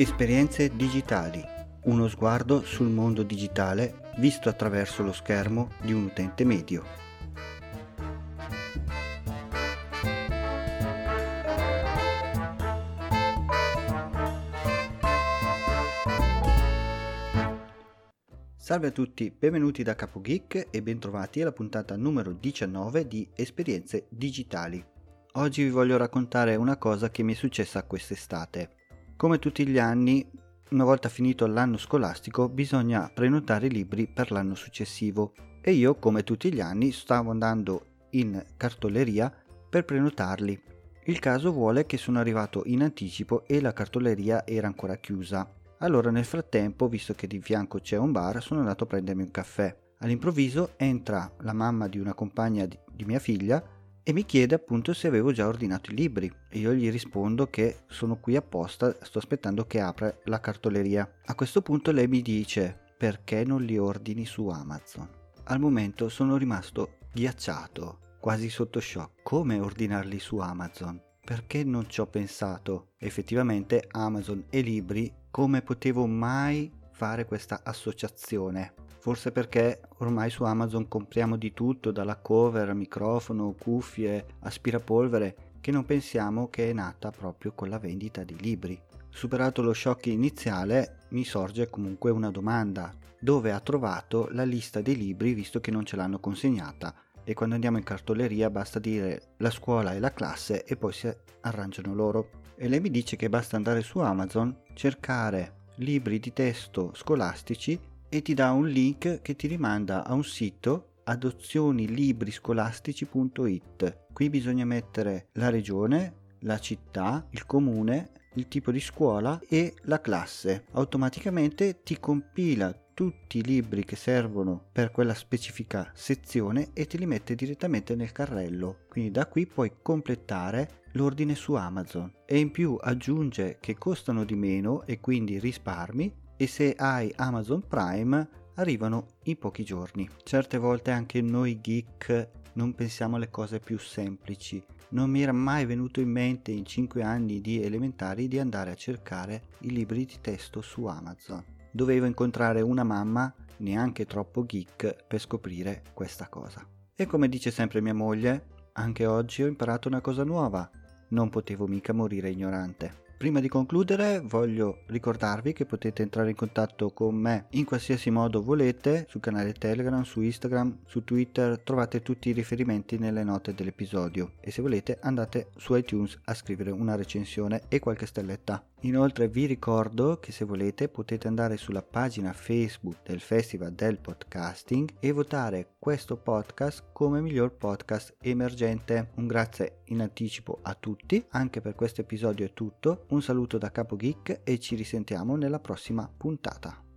Esperienze digitali. Uno sguardo sul mondo digitale visto attraverso lo schermo di un utente medio. Salve a tutti, benvenuti da Capo Geek e bentrovati alla puntata numero 19 di Esperienze digitali. Oggi vi voglio raccontare una cosa che mi è successa quest'estate. Come tutti gli anni, una volta finito l'anno scolastico, bisogna prenotare i libri per l'anno successivo e io, come tutti gli anni, stavo andando in cartoleria per prenotarli. Il caso vuole che sono arrivato in anticipo e la cartoleria era ancora chiusa. Allora nel frattempo, visto che di fianco c'è un bar, sono andato a prendermi un caffè. All'improvviso entra la mamma di una compagna di, mia figlia e mi chiede appunto se avevo già ordinato i libri e io gli rispondo che sono qui apposta, sto aspettando che apra la cartoleria. A questo punto lei mi dice perché non li ordini su Amazon. Al momento sono rimasto ghiacciato, quasi sotto shock. Come ordinarli su Amazon? Perché non ci ho pensato? Effettivamente Amazon e libri, come potevo mai fare questa associazione? Forse perché ormai su Amazon compriamo di tutto, dalla cover, microfono, cuffie, aspirapolvere, che non pensiamo che è nata proprio con la vendita di libri. Superato lo shock iniziale, mi sorge comunque una domanda. Dove ha trovato la lista dei libri visto che non ce l'hanno consegnata? E quando andiamo in cartoleria basta dire la scuola e la classe e poi si arrangiano loro. E lei mi dice che basta andare su Amazon, cercare libri di testo scolastici e ti dà un link che ti rimanda a un sito adozionilibriscolastici.it. Qui bisogna mettere la regione, la città, il comune, il tipo di scuola e la classe. Automaticamente ti compila tutti i libri che servono per quella specifica sezione e te li mette direttamente nel carrello. Quindi da qui puoi completare l'ordine su Amazon e in più aggiunge che costano di meno e quindi risparmi e se hai Amazon Prime arrivano in pochi giorni. Certe volte anche noi geek non pensiamo alle cose più semplici. Non mi era mai venuto in mente in 5 anni di elementari di andare a cercare i libri di testo su Amazon. Dovevo incontrare una mamma neanche troppo geek per scoprire questa cosa. E come dice sempre mia moglie, anche oggi ho imparato una cosa nuova. Non potevo mica morire ignorante. Prima di concludere voglio ricordarvi che potete entrare in contatto con me in qualsiasi modo volete sul canale Telegram, su Instagram, su Twitter, trovate tutti i riferimenti nelle note dell'episodio e se volete andate su iTunes a scrivere una recensione e qualche stelletta. Inoltre vi ricordo che se volete potete andare sulla pagina Facebook del Festival del Podcasting e votare questo podcast come miglior podcast emergente. Un grazie in anticipo a tutti, anche per questo episodio è tutto. Un saluto da Capo Geek e ci risentiamo nella prossima puntata.